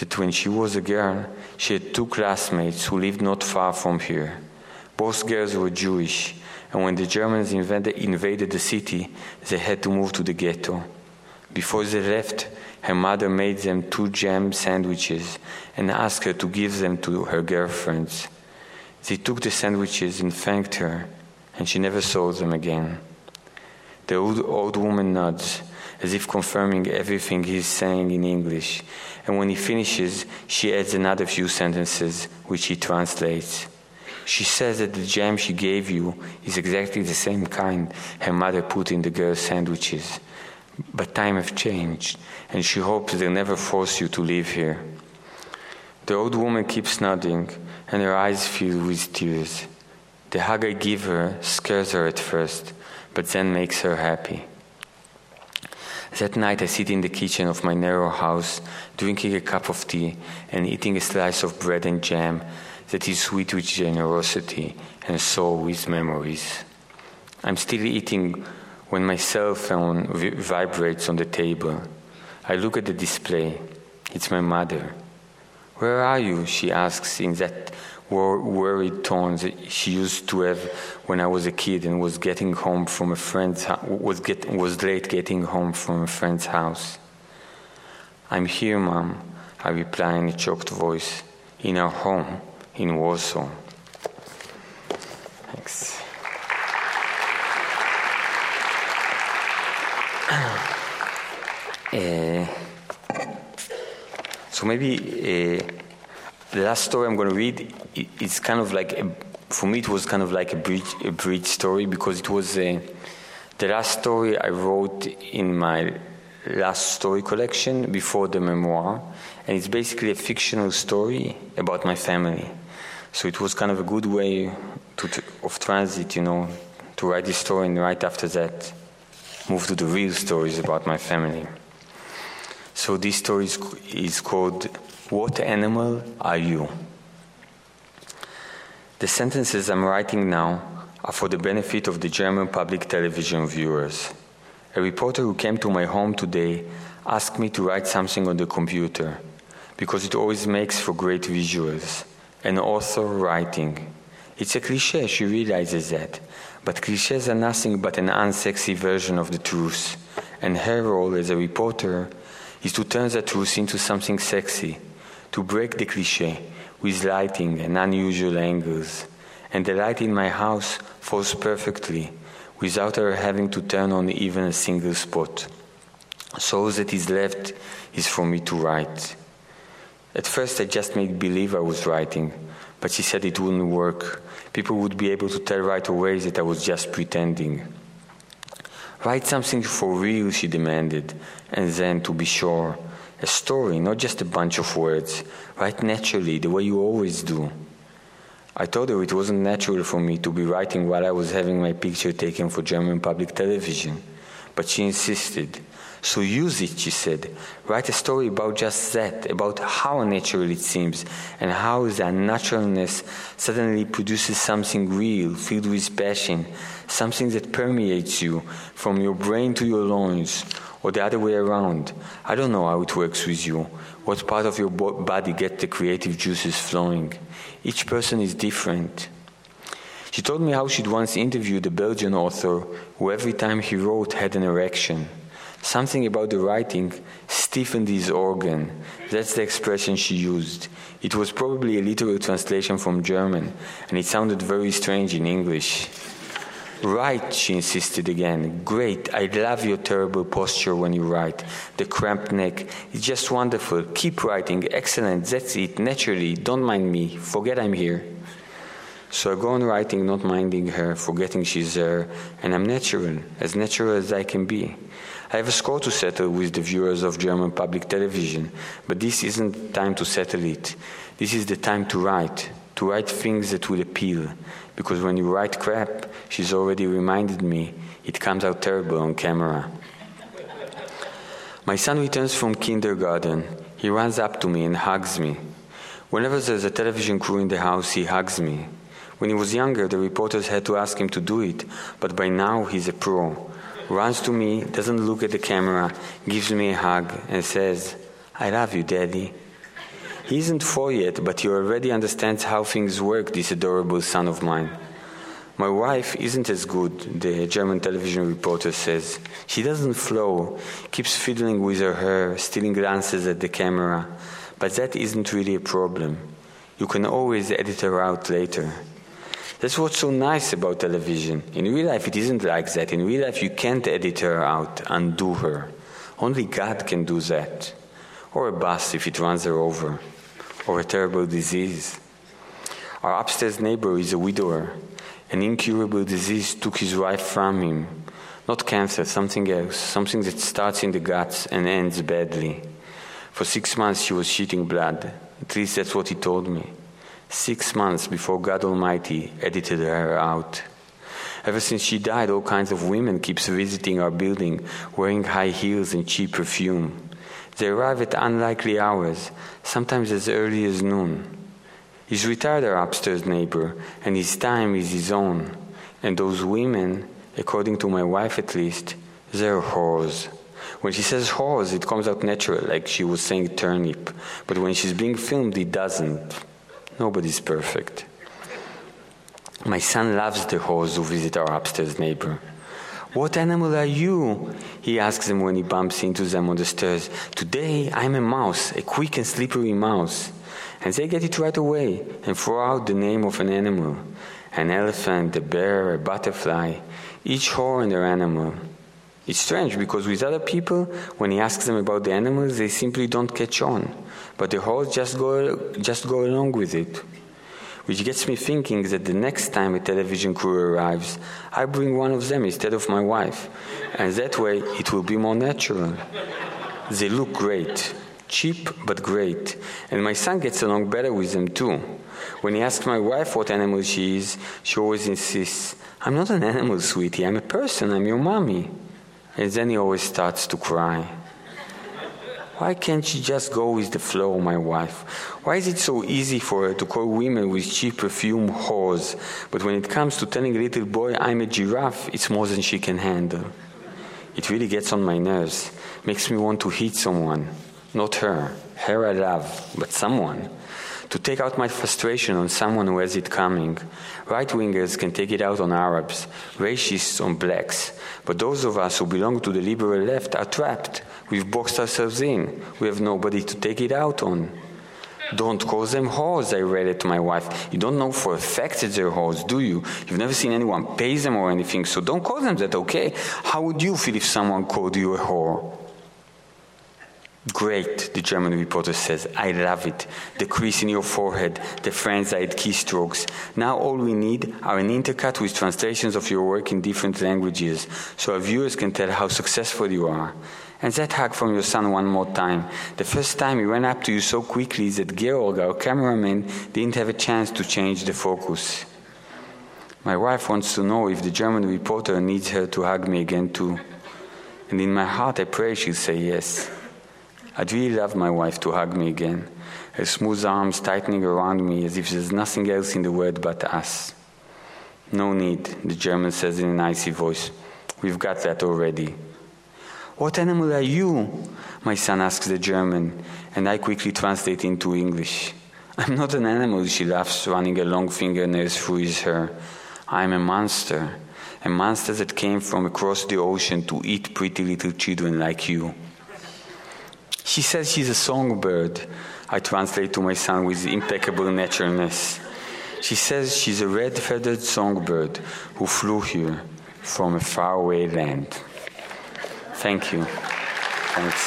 that when she was a girl, she had two classmates who lived not far from here. Both girls were Jewish, and when the Germans invaded, invaded the city, they had to move to the ghetto. Before they left, her mother made them two jam sandwiches and asked her to give them to her girlfriends. They took the sandwiches and thanked her, and she never saw them again. The old, old woman nods, as if confirming everything he's saying in English, and when he finishes, she adds another few sentences, which he translates. She says that the jam she gave you is exactly the same kind her mother put in the girl's sandwiches. But time has changed, and she hopes they'll never force you to live here. The old woman keeps nodding, and her eyes fill with tears. The hug I give her scares her at first, but then makes her happy. That night I sit in the kitchen of my narrow house, drinking a cup of tea and eating a slice of bread and jam that is sweet with generosity and sour with memories. I'm still eating when my cell phone vibrates on the table. I look at the display. It's my mother. Where are you? she asks in that worried tone that she used to have when I was a kid and was getting home from a friend's was get, was late getting home from a friend's house. I'm here, Mom. I reply in a choked voice. In our home in Warsaw. Thanks. uh, so maybe uh, the last story I'm going to read it's kind of like a, for me it was kind of like a bridge a bridge story because it was uh, the last story I wrote in my last story collection before the memoir and it's basically a fictional story about my family so it was kind of a good way to, to, of transit you know to write this story and right after that move to the real stories about my family so this story is, is called what animal are you? The sentences I'm writing now are for the benefit of the German public television viewers. A reporter who came to my home today asked me to write something on the computer because it always makes for great visuals. An author writing. It's a cliche, she realizes that. But cliches are nothing but an unsexy version of the truth. And her role as a reporter is to turn the truth into something sexy, to break the cliche with lighting and unusual angles. And the light in my house falls perfectly without her having to turn on even a single spot. So that is left is for me to write. At first, I just made believe I was writing, but she said it wouldn't work. People would be able to tell right away that I was just pretending. Write something for real, she demanded, and then, to be sure, a story, not just a bunch of words. Write naturally, the way you always do. I told her it wasn't natural for me to be writing while I was having my picture taken for German public television. But she insisted. So use it, she said. Write a story about just that, about how natural it seems, and how that naturalness suddenly produces something real, filled with passion, something that permeates you from your brain to your loins or the other way around. I don't know how it works with you, what part of your body gets the creative juices flowing. Each person is different. She told me how she'd once interviewed a Belgian author who, every time he wrote, had an erection. Something about the writing stiffened his organ. That's the expression she used. It was probably a literal translation from German, and it sounded very strange in English. Write, she insisted again. Great, I love your terrible posture when you write. The cramped neck. It's just wonderful. Keep writing. Excellent. That's it. Naturally. Don't mind me. Forget I'm here. So I go on writing, not minding her, forgetting she's there, and I'm natural, as natural as I can be. I have a score to settle with the viewers of German public television, but this isn't time to settle it. This is the time to write, to write things that will appeal, because when you write crap, she's already reminded me, it comes out terrible on camera. My son returns from kindergarten. He runs up to me and hugs me. Whenever there's a television crew in the house, he hugs me. When he was younger, the reporters had to ask him to do it, but by now he's a pro. Runs to me, doesn't look at the camera, gives me a hug, and says, I love you, Daddy. He isn't four yet, but he already understands how things work, this adorable son of mine. My wife isn't as good, the German television reporter says. She doesn't flow, keeps fiddling with her hair, stealing glances at the camera. But that isn't really a problem. You can always edit her out later. That's what's so nice about television. In real life, it isn't like that. In real life, you can't edit her out, undo her. Only God can do that. Or a bus if it runs her over. Or a terrible disease. Our upstairs neighbor is a widower. An incurable disease took his wife from him. Not cancer, something else, something that starts in the guts and ends badly. For six months she was shitting blood. At least that's what he told me. Six months before God Almighty edited her out. Ever since she died, all kinds of women keeps visiting our building, wearing high heels and cheap perfume. They arrive at unlikely hours, sometimes as early as noon. He's retired our upstairs neighbor, and his time is his own. And those women, according to my wife at least, they're whores. When she says whores, it comes out natural, like she was saying turnip. But when she's being filmed, it doesn't. Nobody's perfect. My son loves the whores who visit our upstairs neighbor. What animal are you? He asks them when he bumps into them on the stairs. Today I'm a mouse, a quick and slippery mouse. And they get it right away and throw out the name of an animal an elephant, a bear, a butterfly, each whore and their animal. It's strange because with other people, when he asks them about the animals, they simply don't catch on. But the whores just go, just go along with it. Which gets me thinking that the next time a television crew arrives, I bring one of them instead of my wife. And that way it will be more natural. They look great cheap but great. And my son gets along better with them too. When he asks my wife what animal she is, she always insists, I'm not an animal, sweetie, I'm a person, I'm your mommy. And then he always starts to cry. Why can't she just go with the flow, my wife? Why is it so easy for her to call women with cheap perfume whores, but when it comes to telling a little boy I'm a giraffe, it's more than she can handle? It really gets on my nerves, makes me want to hit someone. Not her. Her I love, but someone. To take out my frustration on someone who has it coming. Right wingers can take it out on Arabs, racists on blacks. But those of us who belong to the liberal left are trapped. We've boxed ourselves in. We have nobody to take it out on. Don't call them whores, I read it to my wife. You don't know for a fact that they're whores, do you? You've never seen anyone pay them or anything, so don't call them that, okay? How would you feel if someone called you a whore? Great, the German reporter says. I love it. The crease in your forehead, the frenzied keystrokes. Now all we need are an intercut with translations of your work in different languages, so our viewers can tell how successful you are. And that hug from your son one more time. The first time he ran up to you so quickly that Georg, our cameraman, didn't have a chance to change the focus. My wife wants to know if the German reporter needs her to hug me again too. And in my heart I pray she'll say yes. I'd really love my wife to hug me again, her smooth arms tightening around me as if there's nothing else in the world but us. No need, the German says in an icy voice. We've got that already. What animal are you? My son asks the German, and I quickly translate into English. I'm not an animal, she laughs, running a long fingernails through his hair. I'm a monster, a monster that came from across the ocean to eat pretty little children like you. She says she's a songbird. I translate to my son with impeccable naturalness. She says she's a red feathered songbird who flew here from a faraway land. Thank you. Thanks.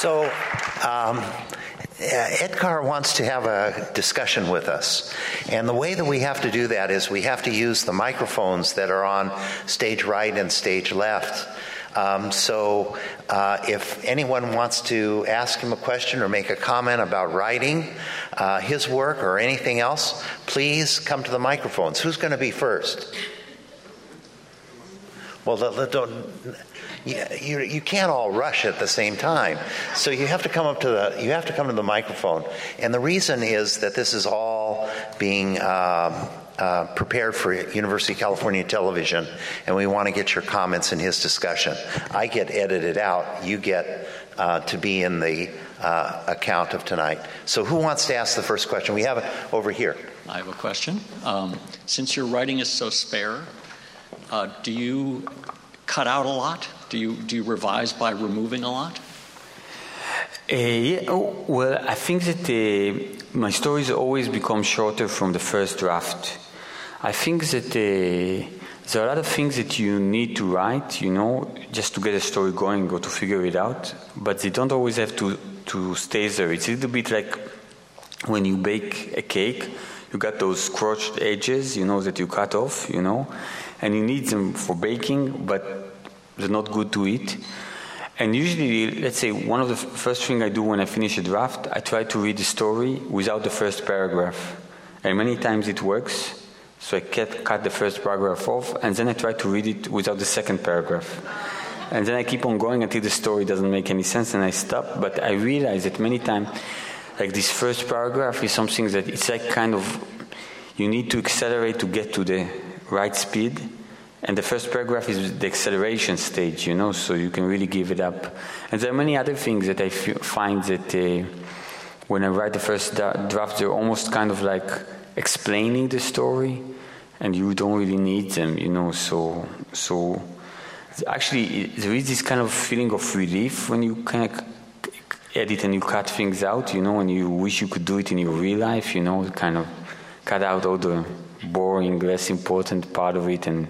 So, um, Edgar wants to have a discussion with us. And the way that we have to do that is we have to use the microphones that are on stage right and stage left. Um, so uh, if anyone wants to ask him a question or make a comment about writing, uh, his work, or anything else, please come to the microphones. Who's going to be first? Well, don't you, you, you, can't all rush at the same time. So you have to come up to the you have to come to the microphone. And the reason is that this is all being um, uh, prepared for University of California Television, and we want to get your comments in his discussion. I get edited out. You get uh, to be in the uh, account of tonight. So who wants to ask the first question? We have it over here. I have a question. Um, since your writing is so spare, uh, do you cut out a lot? Do you, do you revise by removing a lot? Uh, yeah, oh, well, I think that uh, my stories always become shorter from the first draft. I think that uh, there are a lot of things that you need to write, you know, just to get a story going or to figure it out, but they don't always have to, to stay there. It's a little bit like when you bake a cake, you got those scorched edges, you know, that you cut off, you know, and you need them for baking, but they're not good to eat. And usually, let's say one of the first thing I do when I finish a draft, I try to read the story without the first paragraph. And many times it works. So I cut, cut the first paragraph off, and then I try to read it without the second paragraph. And then I keep on going until the story doesn't make any sense, and I stop. But I realize that many times, like this first paragraph is something that it's like kind of you need to accelerate to get to the right speed and the first paragraph is the acceleration stage, you know, so you can really give it up. And there are many other things that I find that uh, when I write the first draft, they're almost kind of like explaining the story, and you don't really need them, you know. So, so actually, there is this kind of feeling of relief when you kind of edit and you cut things out, you know, and you wish you could do it in your real life, you know, kind of cut out all the boring, less important part of it and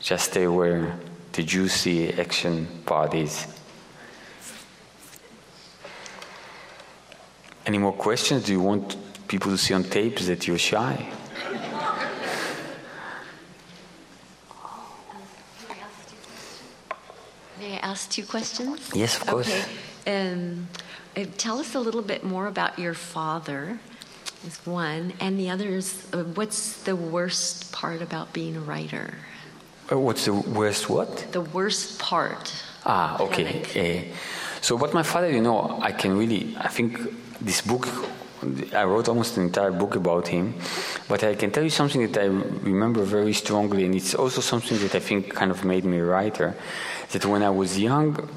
just stay where the juicy action is. Any more questions? Do you want people to see on tapes that you're shy? May I ask two questions? Yes, of course. Okay. Um, uh, tell us a little bit more about your father, is one, and the other is uh, what's the worst part about being a writer? Uh, what's the worst what? The worst part. Ah, okay. Uh, so, what my father, you know, I can really, I think this book, I wrote almost an entire book about him, but I can tell you something that I remember very strongly, and it's also something that I think kind of made me a writer. That when I was young,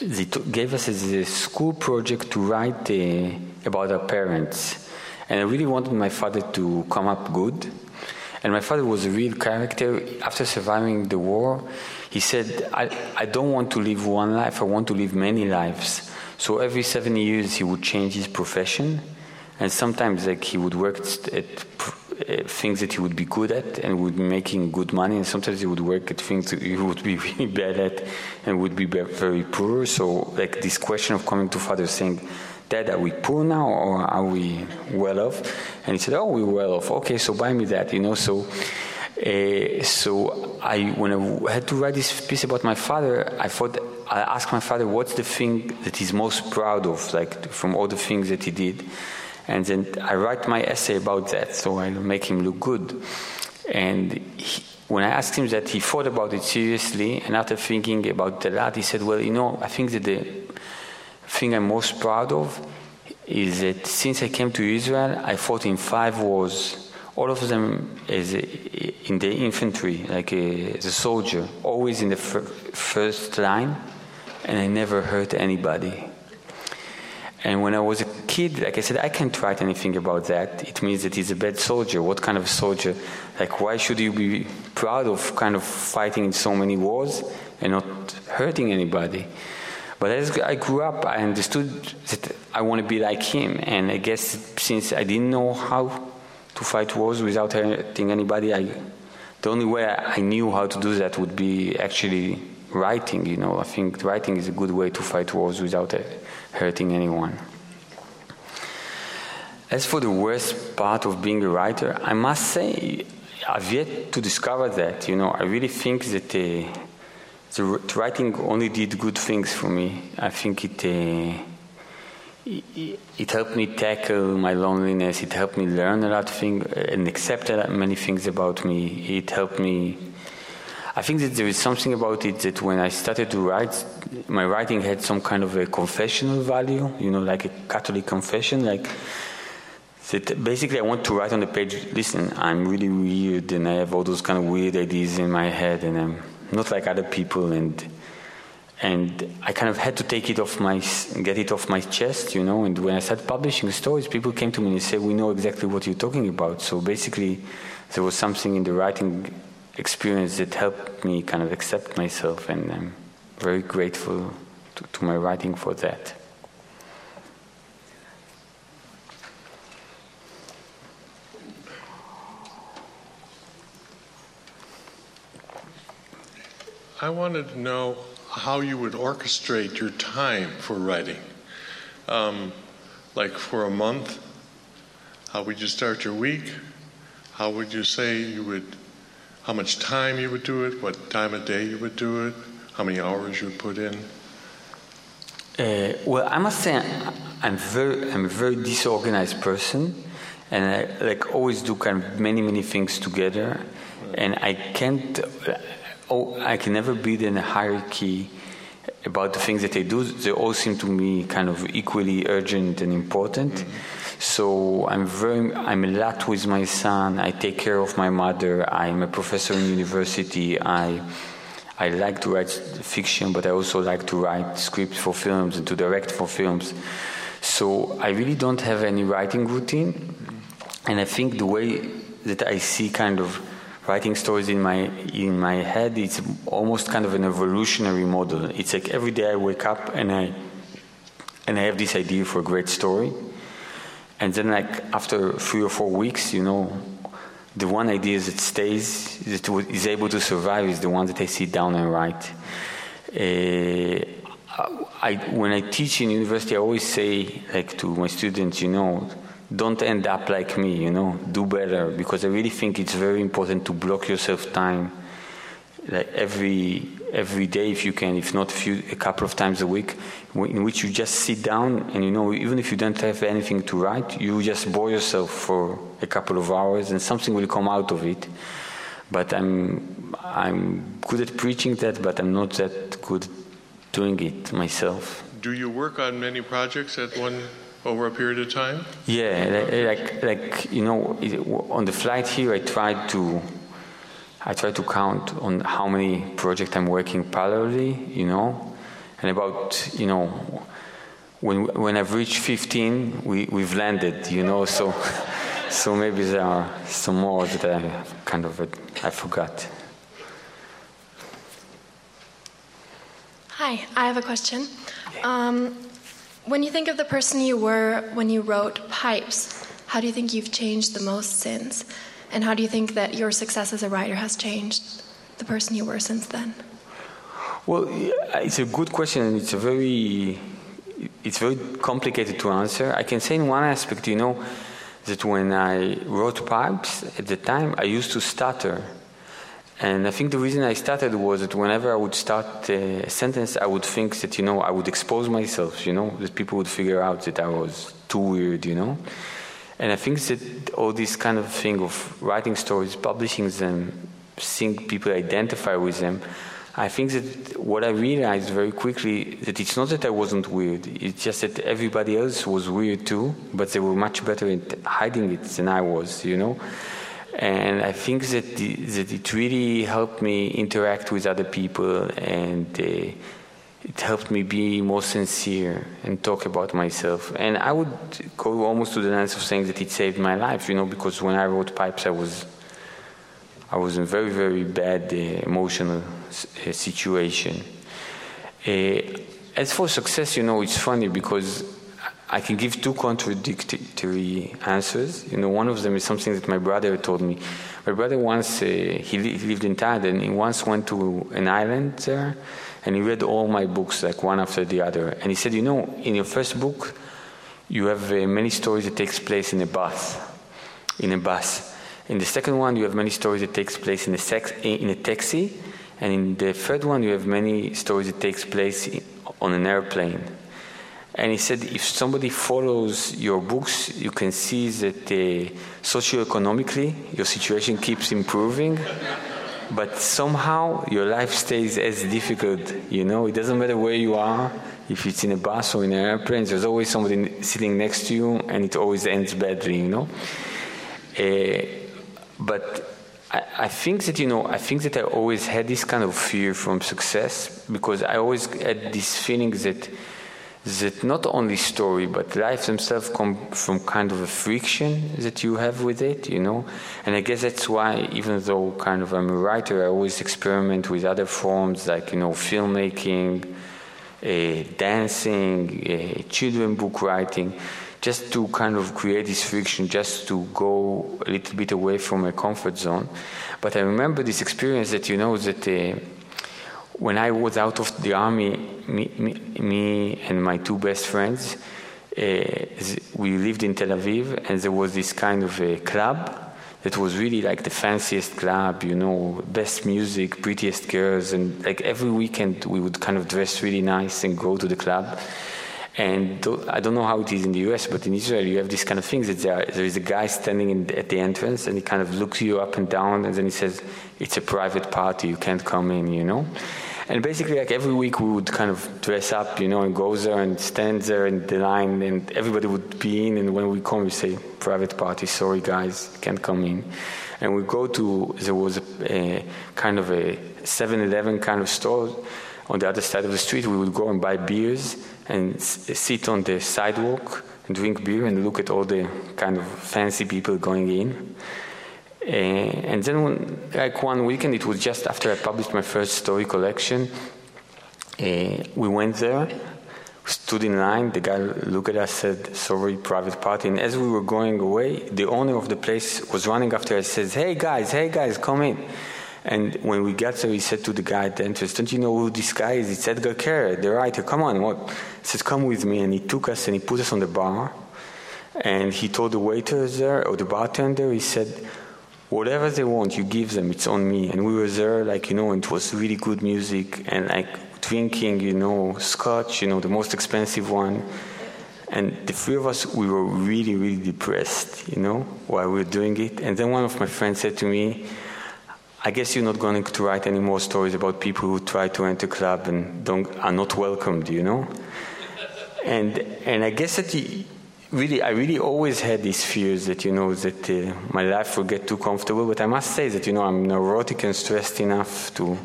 they gave us a school project to write uh, about our parents. And I really wanted my father to come up good. And my father was a real character. After surviving the war, he said, I, I don't want to live one life, I want to live many lives. So every seven years, he would change his profession. And sometimes, like, he would work at uh, things that he would be good at and would be making good money. And sometimes he would work at things that he would be really bad at and would be very poor. So, like, this question of coming to father saying, Dad, are we poor now or are we well off? And he said, Oh, we're well off. Okay, so buy me that, you know. So, uh, so I, when I had to write this piece about my father, I thought I asked my father, what's the thing that he's most proud of, like from all the things that he did, and then I write my essay about that, so I make him look good. And he, when I asked him that, he thought about it seriously, and after thinking about lot, he said, "Well, you know, I think that the thing I'm most proud of is that since I came to Israel, I fought in five wars. All of them as a, in the infantry, like a, as a soldier, always in the fir- first line, and I never hurt anybody. And when I was a kid, like I said, I can't write anything about that. It means that he's a bad soldier. What kind of a soldier? Like, why should you be proud of kind of fighting in so many wars and not hurting anybody? But as I grew up, I understood that I want to be like him. And I guess since I didn't know how to fight wars without hurting anybody, I, the only way I knew how to do that would be actually writing. You know, I think writing is a good way to fight wars without hurting anyone. As for the worst part of being a writer, I must say I've yet to discover that. You know, I really think that. Uh, the writing only did good things for me. I think it, uh, it, it helped me tackle my loneliness. It helped me learn a lot of things and accept many things about me. It helped me. I think that there is something about it that when I started to write, my writing had some kind of a confessional value. You know, like a Catholic confession, like. That basically, I want to write on the page. Listen, I'm really weird, and I have all those kind of weird ideas in my head, and I'm not like other people and and I kind of had to take it off my get it off my chest, you know. And when I started publishing stories, people came to me and said, "We know exactly what you're talking about." So basically, there was something in the writing experience that helped me kind of accept myself, and I'm very grateful to, to my writing for that. I wanted to know how you would orchestrate your time for writing. Um, like for a month, how would you start your week? How would you say you would, how much time you would do it, what time of day you would do it, how many hours you would put in? Uh, well, I must say I'm very, I'm a very disorganized person, and I like always do kind of many, many things together, and I can't, oh, I can never build in a hierarchy about the things that I do. They all seem to me kind of equally urgent and important. Mm-hmm. So I'm very, I'm a lot with my son. I take care of my mother. I'm a professor in university. I I like to write fiction, but I also like to write scripts for films and to direct for films. So I really don't have any writing routine. And I think the way that I see kind of writing stories in my in my head, it's almost kind of an evolutionary model. It's like every day I wake up and I and I have this idea for a great story. And then like after three or four weeks, you know, the one idea that stays, that is able to survive, is the one that I sit down and write. Uh, I, when I teach in university, I always say, like to my students, you know, don't end up like me, you know, do better, because I really think it's very important to block yourself time, like every every day if you can, if not a, few, a couple of times a week, in which you just sit down and you know, even if you don't have anything to write, you just bore yourself for a couple of hours and something will come out of it. But I'm, I'm good at preaching that, but I'm not that good doing it myself. Do you work on many projects at one over a period of time? Yeah, like, like you know, on the flight here, I tried to I try to count on how many projects I'm working parallelly, you know, and about, you know, when when I've reached 15, we we've landed, you know, so so maybe there are some more that I kind of I forgot. Hi, I have a question. Um, when you think of the person you were when you wrote Pipes, how do you think you've changed the most since? And how do you think that your success as a writer has changed the person you were since then? Well, it's a good question, and it's a very it's very complicated to answer. I can say in one aspect, you know, that when I wrote pipes at the time, I used to stutter. And I think the reason I started was that whenever I would start a sentence, I would think that, you know, I would expose myself, you know, that people would figure out that I was too weird, you know. And I think that all this kind of thing of writing stories, publishing them, seeing people identify with them, I think that what I realized very quickly that it's not that I wasn't weird. It's just that everybody else was weird too, but they were much better at hiding it than I was, you know. And I think that the, that it really helped me interact with other people and. Uh, it helped me be more sincere and talk about myself. And I would go almost to the length of saying that it saved my life, you know, because when I wrote Pipes, I was, I was in very, very bad uh, emotional uh, situation. Uh, as for success, you know, it's funny because I can give two contradictory answers. You know, one of them is something that my brother told me. My brother once, uh, he, li- he lived in Thailand, and he once went to an island there and he read all my books like one after the other. And he said you know in your first book you have uh, many stories that takes place in a bus in a bus in the second one you have many stories that takes place in a, sex, in a taxi. And in the third one you have many stories that takes place in, on an airplane and he said if somebody follows your books you can see that uh, socioeconomically your situation keeps improving but somehow your life stays as difficult. You know, it doesn't matter where you are. If it's in a bus or in an airplane, there's always somebody sitting next to you, and it always ends badly. You know. Uh, but I, I think that you know, I think that I always had this kind of fear from success because I always had this feeling that that not only story but life themselves come from kind of a friction that you have with it you know? And i guess that's why even though kind of i'm a writer i always experiment with other forms like you know filmmaking uh, dancing uh, children book writing just to kind of create this friction just to go a little bit away from my comfort zone. But i remember this experience that you know that uh, when I was out of the army, me, me, me and my two best friends, uh, we lived in Tel Aviv, and there was this kind of a club that was really like the fanciest club, you know, best music, prettiest girls, and like every weekend we would kind of dress really nice and go to the club. And I don't know how it is in the US, but in Israel you have this kind of things that there, there is a guy standing in, at the entrance and he kind of looks you up and down and then he says, it's a private party, you can't come in, you know? And basically, like every week, we would kind of dress up, you know, and go there and stand there in the line, and everybody would be in. And when we come, we say, "Private party, sorry guys, can't come in." And we go to there was a, a kind of a 7-Eleven kind of store on the other side of the street. We would go and buy beers and sit on the sidewalk and drink beer and look at all the kind of fancy people going in. Uh, and then, when, like one weekend, it was just after I published my first story collection. Uh, we went there, stood in line. The guy looked at us, said, "Sorry, private party." And as we were going away, the owner of the place was running after us. Says, "Hey guys, hey guys, come in." And when we got there, he said to the guy at the entrance, Don't you know who this guy is? It's Edgar Keret, the writer. Come on, what? He said, Come with me. And he took us and he put us on the bar. And he told the waiters there, or the bartender, he said, whatever they want, you give them. It's on me. And we were there, like you know, and it was really good music and like drinking, you know, scotch, you know, the most expensive one. And the three of us, we were really, really depressed, you know, while we were doing it. And then one of my friends said to me, I guess you're not going to write any more stories about people who try to enter club and don't, are not welcomed, you know? And, and I guess that really, I really always had these fears that, you know, that uh, my life will get too comfortable. But I must say that, you know, I'm neurotic and stressed enough to,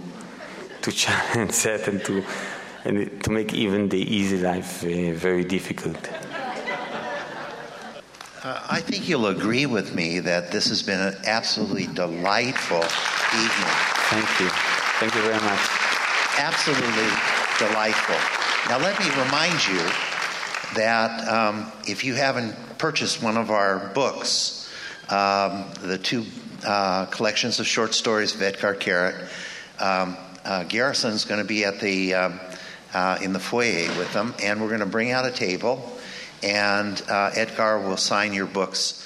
to challenge that and to, and to make even the easy life uh, very difficult. Uh, I think you'll agree with me that this has been an absolutely delightful evening. Thank you. Thank you very much. Absolutely delightful. Now, let me remind you that um, if you haven't purchased one of our books, um, the two uh, collections of short stories of Edgar Keret, um, uh, Garrison's going to be at the um, uh, in the foyer with them, and we're going to bring out a table, and uh, Edgar will sign your books.